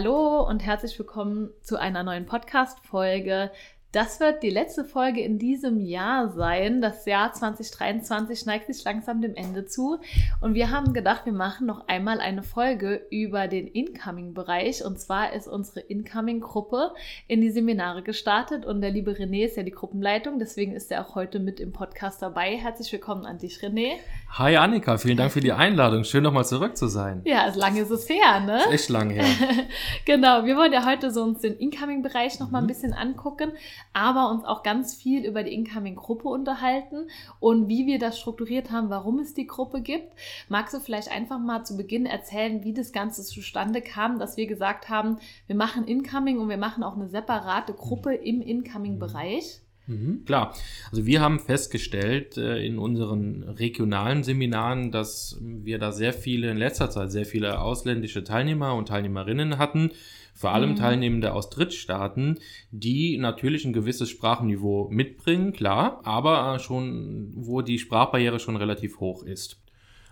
Hallo und herzlich willkommen zu einer neuen Podcast-Folge das wird die letzte Folge in diesem Jahr sein. Das Jahr 2023 neigt sich langsam dem Ende zu. Und wir haben gedacht, wir machen noch einmal eine Folge über den Incoming-Bereich. Und zwar ist unsere Incoming-Gruppe in die Seminare gestartet. Und der liebe René ist ja die Gruppenleitung. Deswegen ist er auch heute mit im Podcast dabei. Herzlich willkommen an dich, René. Hi Annika, vielen Dank für die Einladung. Schön nochmal zurück zu sein. Ja, lange ist es her, ne? Ist echt lange her. genau, wir wollen ja heute so uns den Incoming-Bereich nochmal mhm. ein bisschen angucken aber uns auch ganz viel über die Incoming-Gruppe unterhalten und wie wir das strukturiert haben, warum es die Gruppe gibt. Magst du vielleicht einfach mal zu Beginn erzählen, wie das Ganze zustande kam, dass wir gesagt haben, wir machen Incoming und wir machen auch eine separate Gruppe im Incoming-Bereich? Mhm, klar. Also wir haben festgestellt äh, in unseren regionalen Seminaren, dass wir da sehr viele, in letzter Zeit sehr viele ausländische Teilnehmer und Teilnehmerinnen hatten, vor allem mhm. Teilnehmende aus Drittstaaten, die natürlich ein gewisses Sprachniveau mitbringen, klar, aber schon, wo die Sprachbarriere schon relativ hoch ist.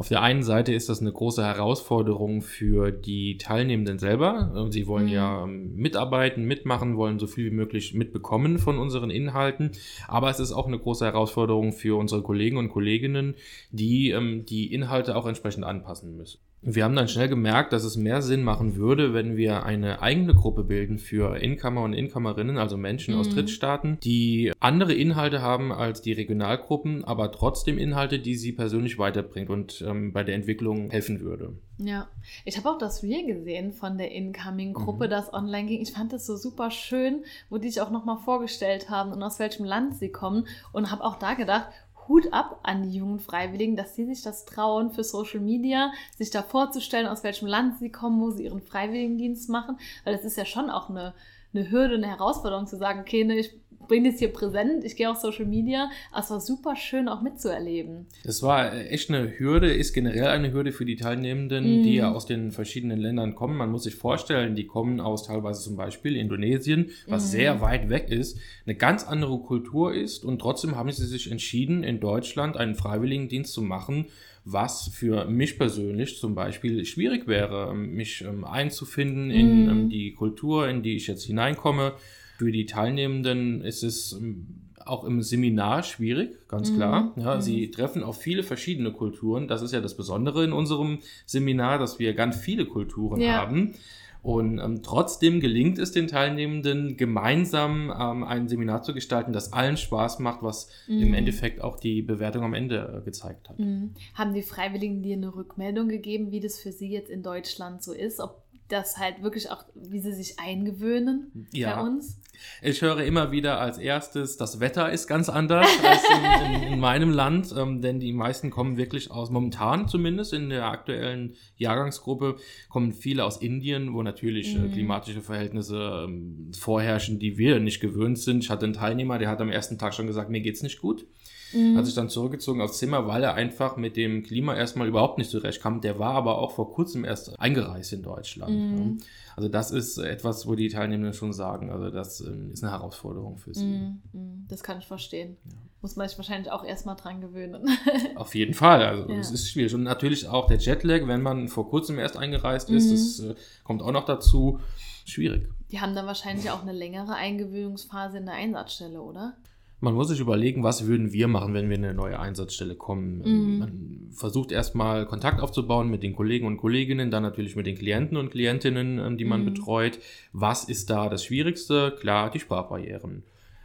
Auf der einen Seite ist das eine große Herausforderung für die Teilnehmenden selber. Sie wollen mhm. ja ähm, mitarbeiten, mitmachen, wollen so viel wie möglich mitbekommen von unseren Inhalten. Aber es ist auch eine große Herausforderung für unsere Kollegen und Kolleginnen, die ähm, die Inhalte auch entsprechend anpassen müssen. Wir haben dann schnell gemerkt, dass es mehr Sinn machen würde, wenn wir eine eigene Gruppe bilden für Incomer und Incomerinnen, also Menschen mhm. aus Drittstaaten, die andere Inhalte haben als die Regionalgruppen, aber trotzdem Inhalte, die sie persönlich weiterbringt und ähm, bei der Entwicklung helfen würde. Ja, ich habe auch das Reel gesehen von der Incoming-Gruppe, mhm. das online ging. Ich fand das so super schön, wo die sich auch nochmal vorgestellt haben und aus welchem Land sie kommen und habe auch da gedacht, Hut ab an die jungen Freiwilligen, dass sie sich das trauen, für Social Media sich da vorzustellen, aus welchem Land sie kommen, wo sie ihren Freiwilligendienst machen. Weil das ist ja schon auch eine, eine Hürde, eine Herausforderung zu sagen, okay, ne, ich bin jetzt hier präsent, ich gehe auf Social Media. Es war super schön auch mitzuerleben. Es war echt eine Hürde, ist generell eine Hürde für die Teilnehmenden, mm. die ja aus den verschiedenen Ländern kommen. Man muss sich vorstellen, die kommen aus teilweise zum Beispiel Indonesien, was mm. sehr weit weg ist, eine ganz andere Kultur ist und trotzdem haben sie sich entschieden, in Deutschland einen Freiwilligendienst zu machen, was für mich persönlich zum Beispiel schwierig wäre, mich ähm, einzufinden in mm. ähm, die Kultur, in die ich jetzt hineinkomme für die Teilnehmenden ist es ähm, auch im Seminar schwierig, ganz mhm. klar. Ja, mhm. Sie treffen auf viele verschiedene Kulturen. Das ist ja das Besondere in unserem Seminar, dass wir ganz viele Kulturen ja. haben. Und ähm, trotzdem gelingt es den Teilnehmenden, gemeinsam ähm, ein Seminar zu gestalten, das allen Spaß macht, was mhm. im Endeffekt auch die Bewertung am Ende äh, gezeigt hat. Mhm. Haben die Freiwilligen dir eine Rückmeldung gegeben, wie das für sie jetzt in Deutschland so ist? Ob das halt wirklich auch, wie sie sich eingewöhnen ja. bei uns. Ich höre immer wieder als erstes, das Wetter ist ganz anders als in, in, in meinem Land, ähm, denn die meisten kommen wirklich aus, momentan zumindest in der aktuellen Jahrgangsgruppe, kommen viele aus Indien, wo natürlich äh, mhm. klimatische Verhältnisse ähm, vorherrschen, die wir nicht gewöhnt sind. Ich hatte einen Teilnehmer, der hat am ersten Tag schon gesagt, mir geht's nicht gut. Mhm. Hat sich dann zurückgezogen aufs Zimmer, weil er einfach mit dem Klima erstmal überhaupt nicht zurechtkam. Der war aber auch vor kurzem erst eingereist in Deutschland. Mhm. Also das ist etwas, wo die Teilnehmenden schon sagen, also das ähm, ist eine Herausforderung für sie. Mhm. mhm. Das kann ich verstehen. Ja. Muss man sich wahrscheinlich auch erstmal dran gewöhnen. Auf jeden Fall, also ja. es ist schwierig. Und natürlich auch der Jetlag, wenn man vor kurzem erst eingereist ist, das mhm. äh, kommt auch noch dazu. Schwierig. Die haben dann wahrscheinlich auch eine längere Eingewöhnungsphase in der Einsatzstelle, oder? Man muss sich überlegen, was würden wir machen, wenn wir in eine neue Einsatzstelle kommen. Mhm. Man versucht erstmal Kontakt aufzubauen mit den Kollegen und Kolleginnen, dann natürlich mit den Klienten und Klientinnen, ähm, die man mhm. betreut. Was ist da das Schwierigste? Klar, die Sprachbarrieren.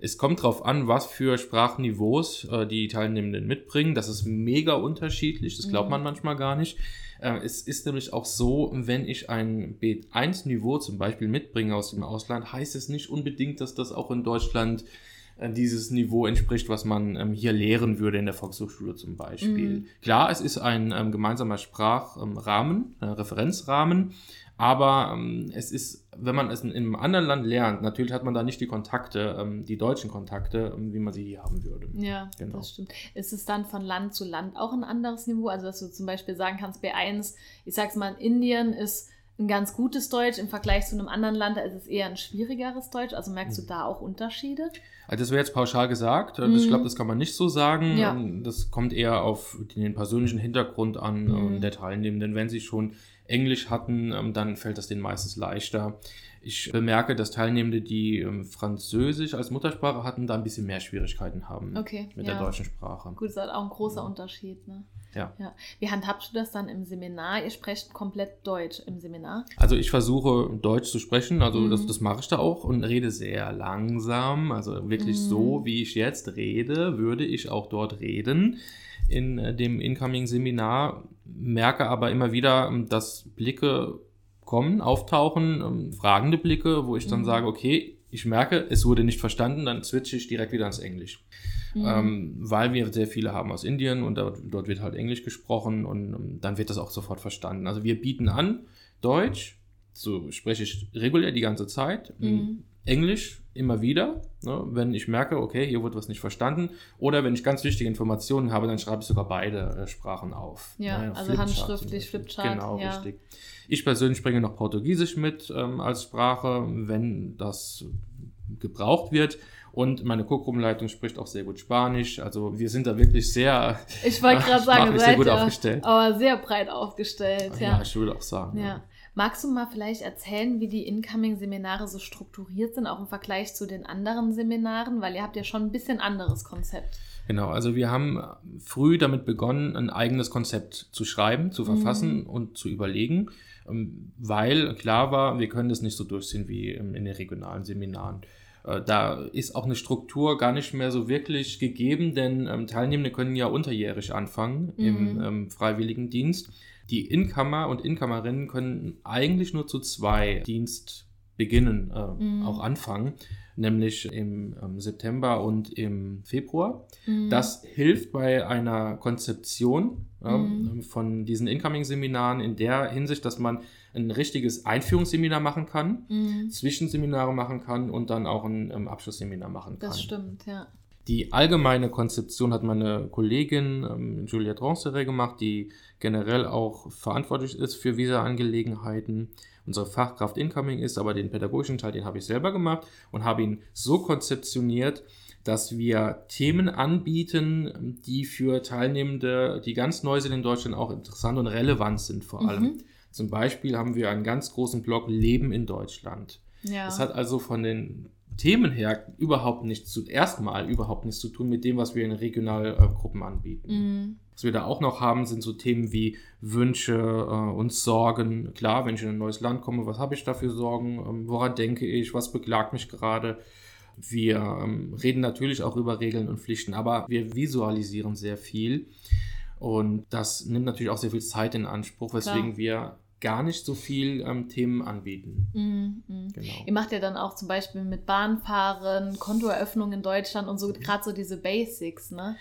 Es kommt darauf an, was für Sprachniveaus äh, die Teilnehmenden mitbringen. Das ist mega unterschiedlich, das glaubt mhm. man manchmal gar nicht. Äh, es ist nämlich auch so, wenn ich ein B1-Niveau zum Beispiel mitbringe aus dem Ausland, heißt es nicht unbedingt, dass das auch in Deutschland dieses Niveau entspricht, was man ähm, hier lehren würde in der Volkshochschule zum Beispiel. Mhm. Klar, es ist ein ähm, gemeinsamer Sprachrahmen, ähm, Referenzrahmen, aber ähm, es ist, wenn man es in, in, einem anderen Land lernt, natürlich hat man da nicht die Kontakte, ähm, die deutschen Kontakte, ähm, wie man sie hier haben würde. Ja, genau. das stimmt. Ist es dann von Land zu Land auch ein anderes Niveau? Also, dass du zum Beispiel sagen kannst, B1, ich sag's mal, in Indien ist ein ganz gutes Deutsch im Vergleich zu einem anderen Land, da ist es eher ein schwierigeres Deutsch. Also merkst du da auch Unterschiede? Also das wäre jetzt pauschal gesagt. Ich glaube, das kann man nicht so sagen. Ja. Ähm, Das kommt eher auf den persönlichen Hintergrund an Mhm. der Teilnehmenden. Wenn sie schon Englisch hatten, ähm, dann fällt das denen meistens leichter. Ich bemerke, dass Teilnehmende, die ähm, Französisch als Muttersprache hatten, da ein bisschen mehr Schwierigkeiten haben Okay, mit ja. der deutschen Sprache. Gut, das ist halt auch ein großer Unterschied. Ne? Ja. ja. Wie handhabst du das dann im Seminar? Ihr sprecht komplett Deutsch im Seminar? Also ich versuche Deutsch zu sprechen, also Mhm. das, das mache ich da auch und rede sehr langsam. Also wirklich Mhm. so, wie ich jetzt rede, würde ich auch dort reden in äh, dem Incoming-Seminar. Merke aber immer wieder, dass Blicke kommen, auftauchen, ähm, fragende Blicke, wo ich dann Mhm. sage, okay, ich merke, es wurde nicht verstanden, dann switche ich direkt wieder ins Englisch. Mhm. Ähm, weil wir sehr viele haben aus Indien und dort, dort wird halt Englisch gesprochen und ähm, dann wird das auch sofort verstanden. Also wir bieten an Deutsch, so spreche ich regulär die ganze Zeit, Mhm. Englisch immer wieder, ne, wenn ich merke, okay, hier wird was nicht verstanden oder wenn ich ganz wichtige Informationen habe, dann schreibe ich sogar beide äh, Sprachen auf. Ja, Ne, also Flipchart handschriftlich. Flipchart, Genau, ja. richtig. Ich persönlich bringe noch Portugiesisch mit ähm, als Sprache, wenn das gebraucht wird. Und meine Co-Gruppenleitung spricht auch sehr gut Spanisch. Also wir sind da wirklich sehr, Ich wollte gerade sagen, sehr gut ja aufgestellt. aber sehr breit aufgestellt. ja, Ja. ich würde auch sagen. ja. Magst du mal vielleicht erzählen, wie die Incoming-Seminare so strukturiert sind, auch im Vergleich zu den anderen Seminaren? Weil ihr habt ja schon ein bisschen anderes Konzept. Genau, also wir haben früh damit begonnen, ein eigenes Konzept zu schreiben, zu verfassen und zu überlegen, ähm, weil klar war, wir können das nicht so durchziehen wie ähm, in den regionalen Seminaren. Äh, Da ist auch eine Struktur gar nicht mehr so wirklich gegeben, denn ähm, Teilnehmende können ja unterjährig anfangen im Mhm. ähm, Freiwilligendienst. Die Inkammer und Inkammerinnen können eigentlich nur zu zwei Dienstbeginnen äh, Mhm. auch anfangen, nämlich im ähm, September und im Februar. Mhm. Das hilft bei einer Konzeption ähm, Mhm. von diesen Incoming-Seminaren in der Hinsicht, dass man ein richtiges Einführungsseminar machen kann, Mhm. Zwischenseminare machen kann und dann auch ein ähm, Abschlussseminar machen kann. Das stimmt, ja. Die allgemeine Konzeption hat meine Kollegin ähm, Juliette Ranceret gemacht, die generell auch verantwortlich ist für Visa-Angelegenheiten. Unsere Fachkraft Incoming ist, aber den pädagogischen Teil, den habe ich selber gemacht und habe ihn so konzeptioniert, dass wir Themen anbieten, die für Teilnehmende, die ganz neu sind in Deutschland, auch interessant und relevant sind vor allem. Mhm. Zum Beispiel haben wir einen ganz großen Blog Leben in Deutschland. Ja. Das hat also von den Themen her überhaupt nichts zu, erstmal überhaupt nichts zu tun mit dem, was wir in Regionalgruppen anbieten. mhm. Was wir da auch noch haben, sind so Themen wie Wünsche äh, und Sorgen. Klar, wenn ich in ein neues Land komme, was habe ich da für Sorgen? Ähm, woran denke ich? Was beklagt mich gerade? Wir ähm, reden natürlich auch über Regeln und Pflichten, aber wir visualisieren sehr viel. Und das nimmt natürlich auch sehr viel Zeit in Anspruch, weswegen wir gar nicht so viel ähm, Themen anbieten. Mhm. Mhm. Genau. Ihr macht ja dann auch zum Beispiel mit Bahnfahren, Kontoeröffnung in Deutschland und so gerade so diese Basics, ne?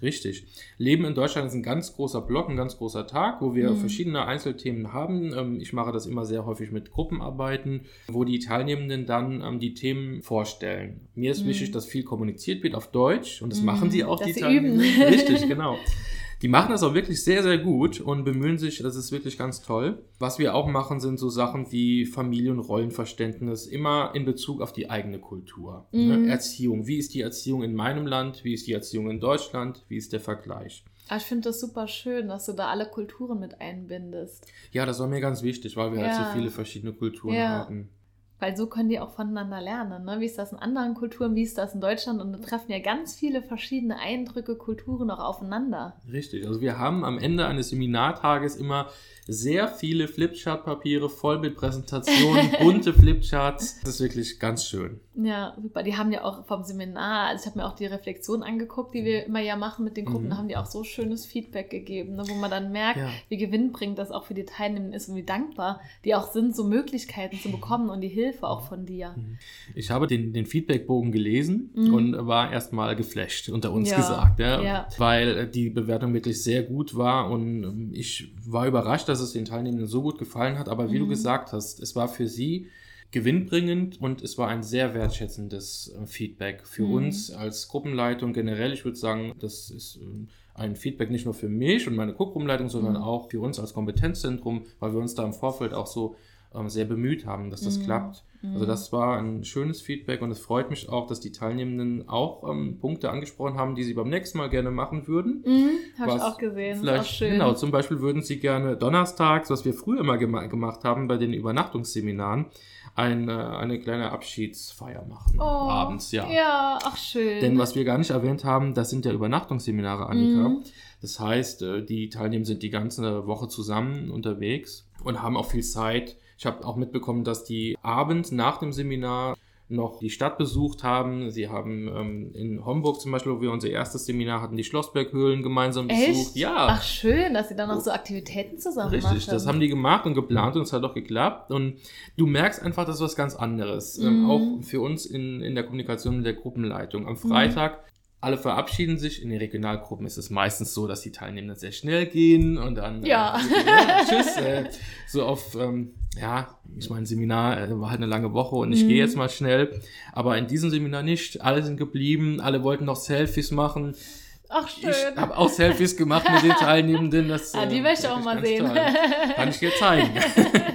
Richtig. Leben in Deutschland ist ein ganz großer Block, ein ganz großer Tag, wo wir Mhm. verschiedene Einzelthemen haben. Ähm, Ich mache das immer sehr häufig mit Gruppenarbeiten, wo die Teilnehmenden dann ähm, die Themen vorstellen. Mir ist Mhm. wichtig, dass viel kommuniziert wird auf Deutsch und das Mhm. machen sie auch, Dass die Teilnehmenden. üben. Richtig, genau. Die machen das auch wirklich sehr, sehr gut und bemühen sich, das ist wirklich ganz toll. Was wir auch machen, sind so Sachen wie Familie- und Rollenverständnis, immer in Bezug auf die eigene Kultur. Mhm. Ne? Erziehung. Wie ist die Erziehung in meinem Land? Wie ist die Erziehung in Deutschland? Wie ist der Vergleich? Aber ich finde das super schön, dass du da alle Kulturen mit einbindest. Ja, das war mir ganz wichtig, weil wir halt Ja. so viele verschiedene Kulturen Ja. haben. Weil so können die auch voneinander lernen. Ne? Wie ist das in anderen Kulturen, wie ist das in Deutschland? Und da treffen ja ganz viele verschiedene Eindrücke, Kulturen auch aufeinander. Richtig. Also wir haben am Ende eines Seminartages immer sehr viele Flipchart-Papiere voll mit Präsentationen, bunte Flipcharts. Das ist wirklich ganz schön. Ja, super. Die haben ja auch vom Seminar, also ich habe mir auch die Reflexion angeguckt, die wir immer ja machen mit den Gruppen, Mhm. da haben die auch so schönes Feedback gegeben, ne? wo man dann merkt, Ja. wie gewinnbringend das auch für die Teilnehmenden ist und wie dankbar die auch sind, so Möglichkeiten zu bekommen und die Hilfe auch von dir. Ich habe den, den Feedbackbogen gelesen Mhm. und war erstmal geflasht, unter uns Ja, gesagt, ja, ja. weil die Bewertung wirklich sehr gut war und ähm, ich war überrascht, dass es den Teilnehmenden so gut gefallen hat, aber wie du Mhm. gesagt hast, es war für sie gewinnbringend und es war ein sehr wertschätzendes äh, Feedback für Mhm. uns als Gruppenleitung generell. Ich würde sagen, das ist ähm, ein Feedback nicht nur für mich und meine Co-Gruppenleitung, sondern Mhm. auch für uns als Kompetenzzentrum, weil wir uns da im Vorfeld auch so ähm, sehr bemüht haben, dass das Mhm. klappt. Also das war ein schönes Feedback und es freut mich auch, dass die Teilnehmenden auch ähm, Punkte angesprochen haben, die sie beim nächsten Mal gerne machen würden. Mhm, Habe ich auch gesehen. Vielleicht, auch schön. genau, zum Beispiel würden Sie gerne donnerstags, was wir früher immer gema gemacht haben bei den Übernachtungsseminaren, ein, äh, eine kleine Abschiedsfeier machen. Oh, abends, ja. Ja, ach schön. Denn was wir gar nicht erwähnt haben, das sind ja Übernachtungsseminare, Annika. Mhm. Das heißt, äh, die Teilnehmer sind die ganze Woche zusammen unterwegs und haben auch viel Zeit. Ich habe auch mitbekommen, dass die abends nach dem Seminar noch die Stadt besucht haben. Sie haben ähm, in Homburg zum Beispiel, wo wir unser erstes Seminar hatten, die Schlossberghöhlen gemeinsam besucht. Echt? Ja, Ach schön, dass sie dann noch so Aktivitäten zusammen Richtig, machen. das haben die gemacht und geplant und es hat auch geklappt. Und du merkst einfach, das ist was ganz anderes. Mhm. Ähm, auch für uns in, in der Kommunikation mit der Gruppenleitung. Am Freitag, alle verabschieden sich. In den Regionalgruppen ist es meistens so, dass die Teilnehmenden sehr schnell gehen und dann Ja. äh, ja, tschüss. Äh, so auf, ähm, ja, ich meine, Seminar äh, war halt eine lange Woche und ich Mhm. gehe jetzt mal schnell. Aber in diesem Seminar nicht. Alle sind geblieben, alle wollten noch Selfies machen. Ach schön. Ich habe auch Selfies gemacht mit den Teilnehmenden. Das, Ah, die äh, möchte ich auch mal sehen. toll. Kann ich dir zeigen.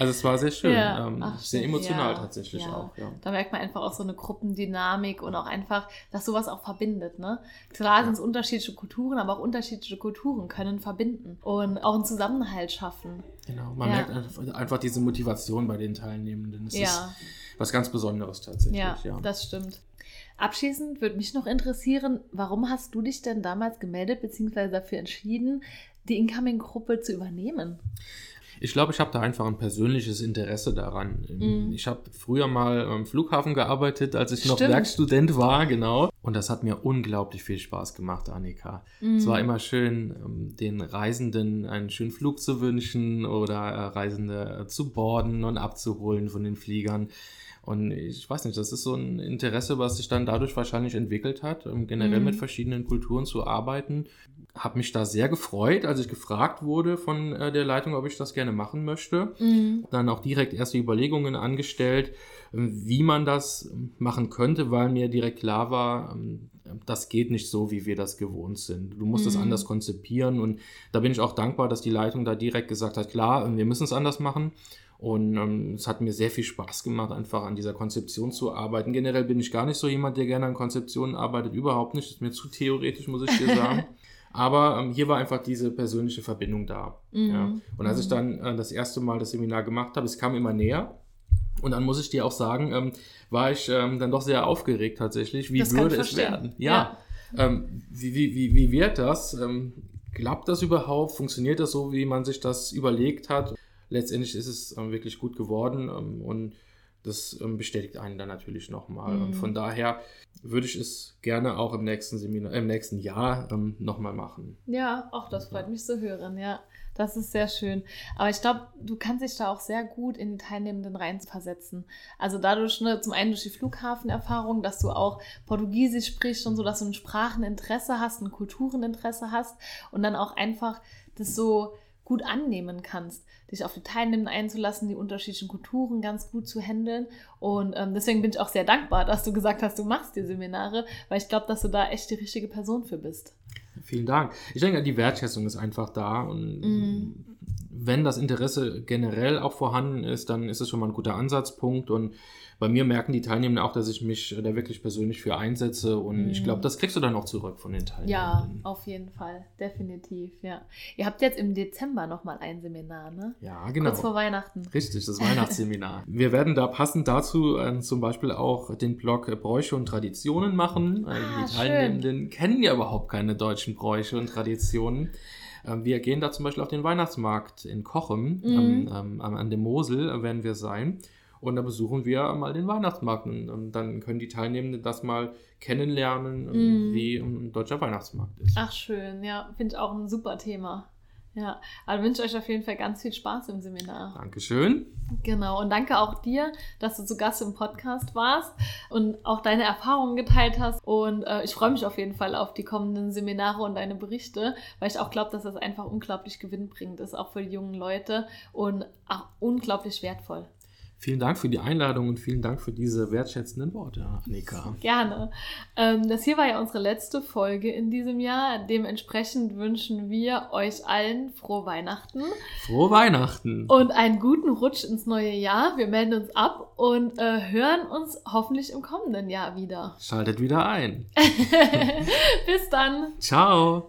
also es war sehr schön. Ja. Ähm, Ach, sehr emotional Ja. tatsächlich Ja. auch. Ja. Da merkt man einfach auch so eine Gruppendynamik und auch einfach, dass sowas auch verbindet. Ne? Klar sind es unterschiedliche Kulturen, aber auch unterschiedliche Kulturen können verbinden und auch einen Zusammenhalt schaffen. Genau, man merkt einfach, diese Motivation bei den Teilnehmenden. Es ist Ja, was ganz Besonderes tatsächlich. ja, Ja, das stimmt. Abschließend würde mich noch interessieren, warum hast du dich denn damals gemeldet bzw. dafür entschieden, die Incoming-Gruppe zu übernehmen? Ich glaube, ich habe da einfach ein persönliches Interesse daran. Mhm. Ich habe früher mal am Flughafen gearbeitet, als ich noch Stimmt. Werkstudent war, genau. Und das hat mir unglaublich viel Spaß gemacht, Annika. Es Mhm. war immer schön, ähm, den Reisenden einen schönen Flug zu wünschen oder äh, Reisende äh, zu borden und abzuholen von den Fliegern. Und ich weiß nicht, das ist so ein Interesse, was sich dann dadurch wahrscheinlich entwickelt hat, um generell Mhm. mit verschiedenen Kulturen zu arbeiten. Habe mich da sehr gefreut, als ich gefragt wurde von äh, der Leitung, ob ich das gerne machen möchte. Mhm. Dann auch direkt erste Überlegungen angestellt, ähm, wie man das machen könnte, weil mir direkt klar war, ähm, das geht nicht so, wie wir das gewohnt sind. Du musst es Mhm. anders konzipieren und da bin ich auch dankbar, dass die Leitung da direkt gesagt hat, klar, ähm, wir müssen es anders machen. Und ähm, es hat mir sehr viel Spaß gemacht, einfach an dieser Konzeption zu arbeiten. Generell bin ich gar nicht so jemand, der gerne an Konzeptionen arbeitet, überhaupt nicht. Das ist mir zu theoretisch, muss ich dir sagen. Aber ähm, hier war einfach diese persönliche Verbindung da. Mhm. Ja. Und als ich dann äh, das erste Mal das Seminar gemacht habe, es kam immer näher. Und dann muss ich dir auch sagen, ähm, war ich ähm, dann doch sehr aufgeregt tatsächlich. Wie Das würde es werden? Ja. Ähm, wie, wie, wie, wie wird das? Ähm, klappt das überhaupt? Funktioniert das so, wie man sich das überlegt hat? Letztendlich ist es ähm, wirklich gut geworden und das ähm, bestätigt einen dann natürlich nochmal. Mhm. Und von daher würde ich es gerne auch im nächsten Seminar, im nächsten Jahr ähm, nochmal machen. Ja, auch das freut mich zu hören, ja. Das ist sehr schön. Aber ich glaube, du kannst dich da auch sehr gut in die Teilnehmenden reinversetzen. Also dadurch, ne, zum einen durch die Flughafenerfahrung, dass du auch Portugiesisch sprichst und so, dass du ein Spracheninteresse hast, ein Kultureninteresse hast und dann auch einfach das so gut annehmen kannst, dich auf die Teilnehmenden einzulassen, die unterschiedlichen Kulturen ganz gut zu handeln. Und ähm, deswegen bin ich auch sehr dankbar, dass du gesagt hast, du machst die Seminare, weil ich glaube, dass du da echt die richtige Person für bist. Vielen Dank. Ich denke, die Wertschätzung ist einfach da und Mhm. Wenn das Interesse generell auch vorhanden ist, dann ist es schon mal ein guter Ansatzpunkt und bei mir merken die Teilnehmenden auch, dass ich mich da wirklich persönlich für einsetze und ich Mhm. glaube, das kriegst du dann auch zurück von den Ja, Teilnehmenden. auf jeden Fall, definitiv, ja. Ihr habt jetzt im Dezember nochmal ein Seminar, ne? Ja, genau. Kurz vor Weihnachten. Richtig, das Weihnachtsseminar. Wir werden da passend dazu äh, zum Beispiel auch den Blog äh, Bräuche und Traditionen machen. Äh, Ah, die Teilnehmenden kennen ja überhaupt keine deutschen Bräuche und Traditionen. Ähm, wir gehen da zum Beispiel auf den Weihnachtsmarkt in Kochem, Mhm. am- an der Mosel werden wir sein. Und da besuchen wir mal den Weihnachtsmarkt und, dann können die Teilnehmenden das mal kennenlernen, Mhm. wie ein deutscher Weihnachtsmarkt ist. Ach, schön, ja, finde ich auch ein super Thema. Ja, also wünsche euch auf jeden Fall ganz viel Spaß im Seminar. Dankeschön. Genau, und danke auch dir, dass du zu Gast im Podcast warst und auch deine Erfahrungen geteilt hast. Und äh, ich freue mich auf jeden Fall auf die kommenden Seminare und deine Berichte, weil ich auch glaube, dass das einfach unglaublich gewinnbringend ist, auch für die jungen Leute und auch unglaublich wertvoll. Vielen Dank für die Einladung und vielen Dank für diese wertschätzenden Worte, Annika. Gerne. Ähm, das hier war ja unsere letzte Folge in diesem Jahr. Dementsprechend wünschen wir euch allen frohe Weihnachten. Frohe Weihnachten. Und einen guten Rutsch ins neue Jahr. Wir melden uns ab und äh, hören uns hoffentlich im kommenden Jahr wieder. Schaltet wieder ein. Bis dann. Ciao.